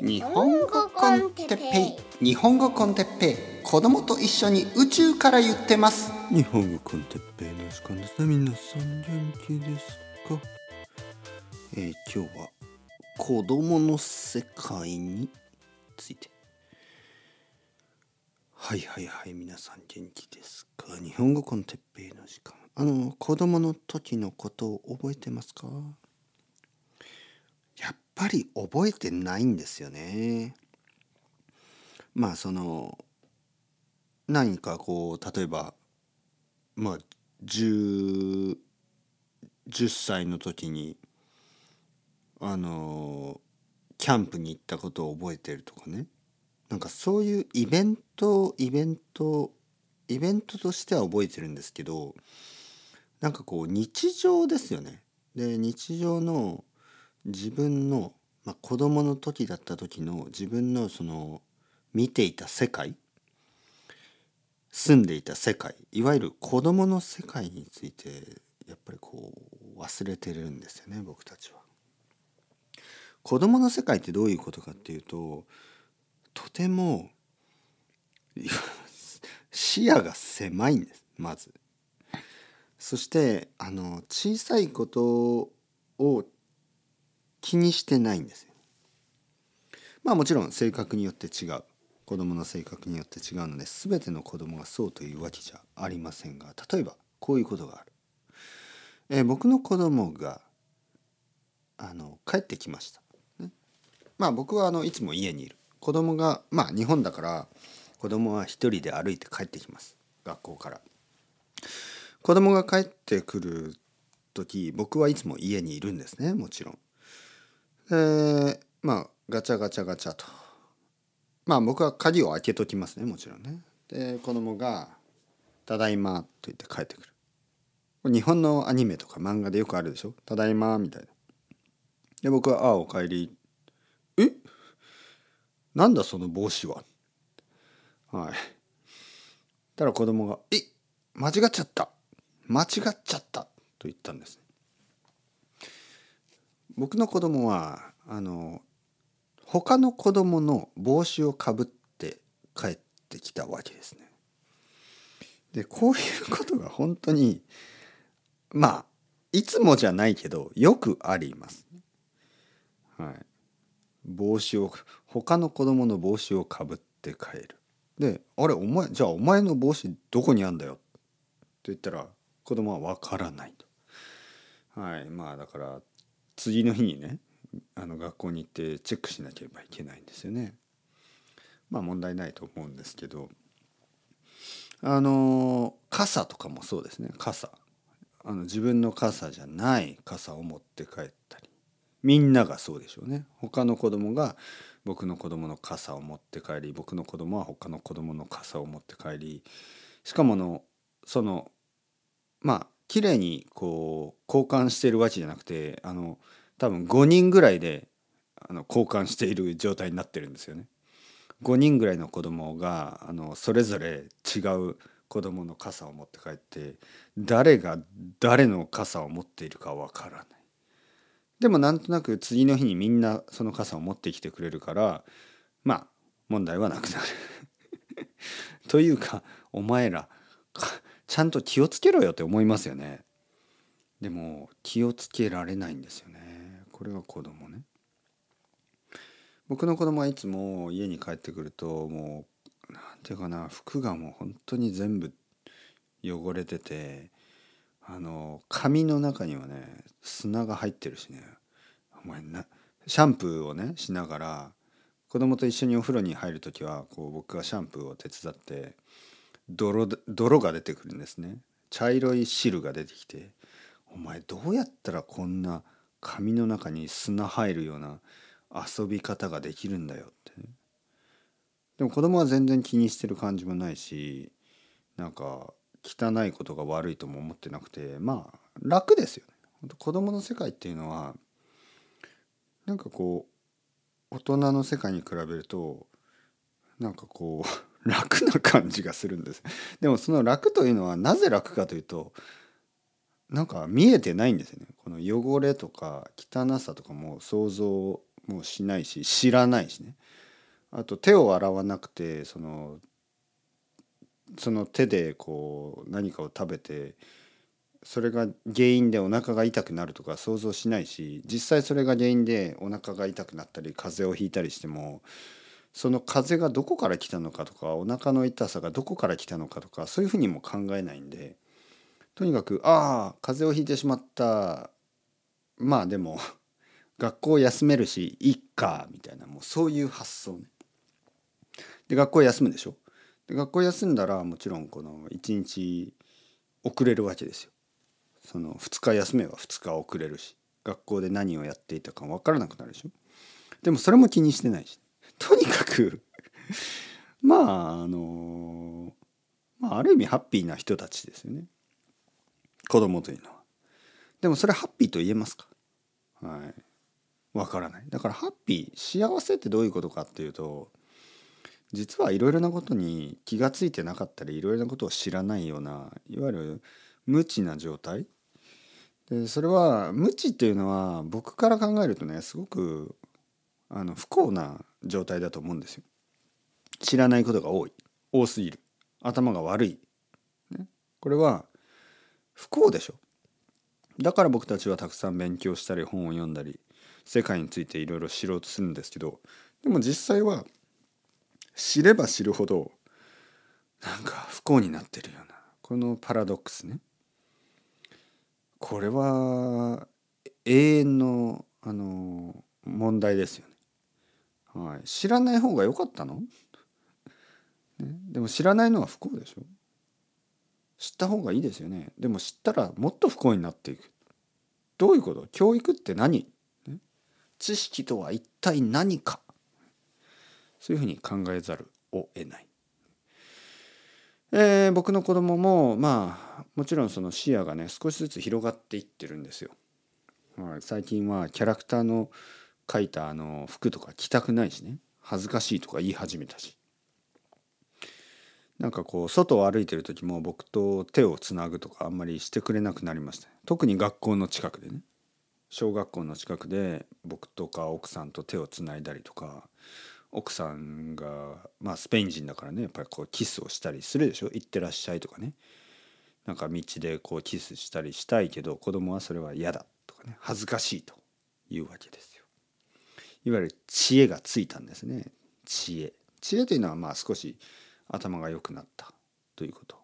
日本語コンテッペイ。日本語コンテッペイ。子供と一緒に宇宙から言ってます。日本語コンテッペイの時間です。ね皆さん元気ですか？えー、今日は子供の世界について。はいはいはい皆さん元気ですか？日本語コンテッペイの時間。あの子供の時のことを覚えてますか？やっぱり覚えてないんですよね。まあその何かこう例えばまあ 10, 10歳の時にあのキャンプに行ったことを覚えてるとかねなんかそういうイベントイベントイベントとしては覚えてるんですけどなんかこう日常ですよね。で日常の自分の、まあ、子供の時だった時の自分のその見ていた世界住んでいた世界いわゆる子供の世界についてやっぱりこう忘れてるんですよね僕たちは。子供の世界ってどういうことかっていうととても 視野が狭いんですまず。そしてあの小さいことを気にしてないんですよ。まあもちろん性格によって違う子供の性格によって違うので全ての子供がそうというわけじゃありませんが例えばこういうことがある。えー、僕の子供があの帰ってきました。ね、まあ僕はあのいつも家にいる。子供がまあ日本だから子供は一人で歩いて帰ってきます学校から。子供が帰ってくる時僕はいつも家にいるんですねもちろん。でまあガチャガチャガチャとまあ僕は鍵を開けときますねもちろんね。で子供が「ただいま」と言って帰ってくる。日本のアニメとか漫画でよくあるでしょ「ただいま」みたいな。で僕は「ああおかえり」え？なんだその帽子は？はい。たら子供が「え？間違っちゃった間違っちゃった」と言ったんですね。僕の子供はあの他の子供の帽子をかぶって帰ってきたわけですね。でこういうことが本当にまあいつもじゃないけどよくあります。はい。帽子を他の子供の帽子をかぶって帰る。で「あれお前じゃあお前の帽子どこにあんだよ」って言ったら子供は分からないと。はいまあだから次の日にねあの学校に行ってチェックしなければいけないんですよね。まあ問題ないと思うんですけど。あの傘とかもそうですね。傘。あの自分の傘じゃない傘を持って帰ったり。みんながそうでしょうね。他の子供が僕の子供の傘を持って帰り僕の子供は他の子供の傘を持って帰り。しかものそのまあ綺麗にこう交換してるわけじゃなくてあの多分5人ぐらいであの交換している状態になってるんですよね。5人ぐらいの子供があのそれぞれ違う子供の傘を持って帰って誰が誰の傘を持っているかわからない。でもなんとなく次の日にみんなその傘を持ってきてくれるからまあ問題はなくなる というかお前らちゃんと気をつけろよって思いますよね。でも気をつけられないんですよね。これが子供ね。僕の子供はいつも家に帰ってくるともう何て言うかな服がもう本当に全部汚れててあの髪の中にはね砂が入ってるしねお前なシャンプーをねしながら子供と一緒にお風呂に入る時はこう僕がシャンプーを手伝って泥泥が出てくるんですね茶色い汁が出てきて「お前どうやったらこんな髪の中に砂入るような遊び方ができるんだよ」ってねでも子供は全然気にしてる感じもないしなんか汚いことが悪いとも思ってなくてまあ楽ですよね。子供の世界っていうのはなんかこう大人の世界に比べるとなんかこう楽な感じがするんです。でもその楽というのはなぜ楽かというとなんか見えてないんですよね。この汚れとか汚さとかも想像もしないし知らないしね。あと手を洗わなくてそのその手でこう何かを食べてそれが原因でお腹が痛くなるとか想像しないし実際それが原因でお腹が痛くなったり風邪をひいたりしてもその風がどこから来たのかとかお腹の痛さがどこから来たのかとかそういうふうにも考えないんでとにかくああ風邪をひいてしまったまあでも 学校休めるしいっかみたいなもうそういう発想ね。で学校休むでしょ？で学校休んだらもちろんこの1日遅れるわけですよ。その2日休めば2日遅れるし学校で何をやっていたか分からなくなるでしょ？でもそれも気にしてないしとにかくまああのまあある意味ハッピーな人たちですよね。子供というのは。でもそれハッピーと言えますか？はい。わからない。だからハッピー幸せってどういうことかっていうと実はいろいろなことに気が付いてなかったりいろいろなことを知らないようないわゆる無知な状態。でそれは無知っていうのは僕から考えるとねすごくあの不幸な状態だと思うんですよ。知らないことが多い。多すぎる。頭が悪い、ね、これは不幸でしょ。だから僕たちはたくさん勉強したり本を読んだり世界についていろいろ知ろうとするんですけどでも実際は知れば知るほどなんか不幸になってるようなこのパラドックスね。これは永遠のあの問題ですよ、はい、知らない方が良かったの、ね、でも知らないのは不幸でしょ？知った方がいいですよね。でも知ったらもっと不幸になっていく。どういうこと？教育って何？知識とは一体何か？そういうふうに考えざるを得ない。えー、僕の子供もまあもちろんその視野がね少しずつ広がっていってるんですよ。はい、最近はキャラクターの描いたあの服とか着たくないしね。恥ずかしいとか言い始めたし。なんかこう外を歩いてる時も僕と手をつなぐとかあんまりしてくれなくなりました特に学校の近くでね。小学校の近くで僕とか奥さんと手をつないだりとか奥さんがまあスペイン人だからね。やっぱりこうキスをしたりするでしょ「行ってらっしゃい」とかね。なんか道でこうキスしたりしたいけど子供はそれは嫌だとかね。恥ずかしいというわけです。いわゆる知恵がついたんですね知恵。知恵というのはまあ少し頭が良くなったということ。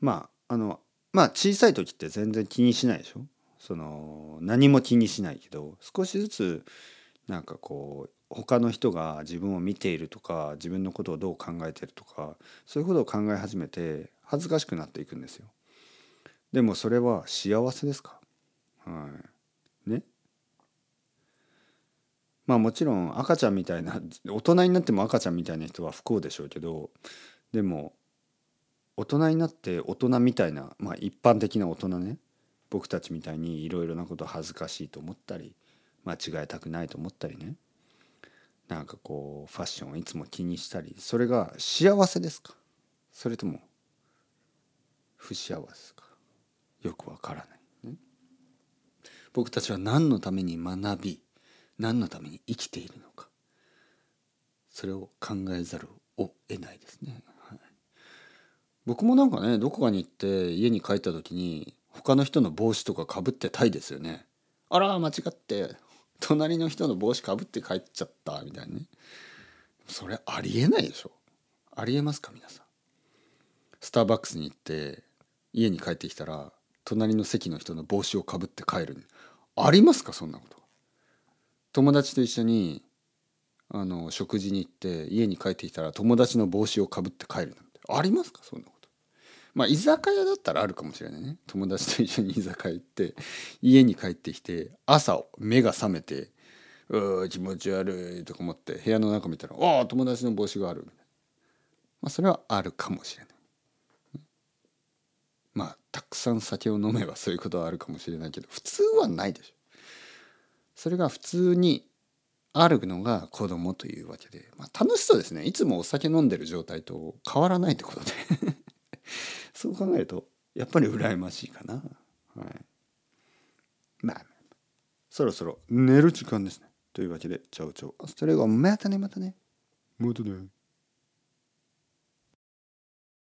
まああのまあ小さい時って全然気にしないでしょ？その何も気にしないけど少しずつなんかこう他の人が自分を見ているとか自分のことをどう考えてるとかそういうことを考え始めて恥ずかしくなっていくんですよ。でもそれは幸せですか？はいねまあもちろん赤ちゃんみたいな 大人になっても赤ちゃんみたいな人は不幸でしょうけどでも大人になって大人みたいなまあ一般的な大人ね僕たちみたいにいろいろなこと恥ずかしいと思ったり間違えたくないと思ったりねなんかこうファッションをいつも気にしたりそれが幸せですか？それとも不幸せか？よくわからない、ね、僕たちは何のために学び何のために生きているのか。それを考えざるを得ないですね、はい、僕もなんかねどこかに行って家に帰った時に他の人の帽子とかかぶってたいですよね。あら間違って隣の人の帽子かぶって帰っちゃったみたいなね。それありえないでしょ。ありえますか皆さん。スターバックスに行って家に帰ってきたら隣の席の人の帽子をかぶって帰る。ありますかそんなこと。友達と一緒にあの食事に行って家に帰ってきたら友達の帽子をかぶって帰るなんて。ありますか？そんなこと。まあ居酒屋だったらあるかもしれないね。友達と一緒に 居酒屋行って家に帰ってきて朝目が覚めて「うー気持ち悪い」とか思って部屋の中見たら「ああ友達の帽子がある」まあそれはあるかもしれない。まあたくさん酒を飲めばそういうことはあるかもしれないけど普通はないでしょ。それが普通にあるのが子供というわけで、まあ、楽しそうですね。いつもお酒飲んでる状態と変わらないってことで。そう考えるとやっぱり羨ましいかな。はい、まあそろそろ寝る時間ですね。というわけでチャオチャオ。それがまたねまたねまたね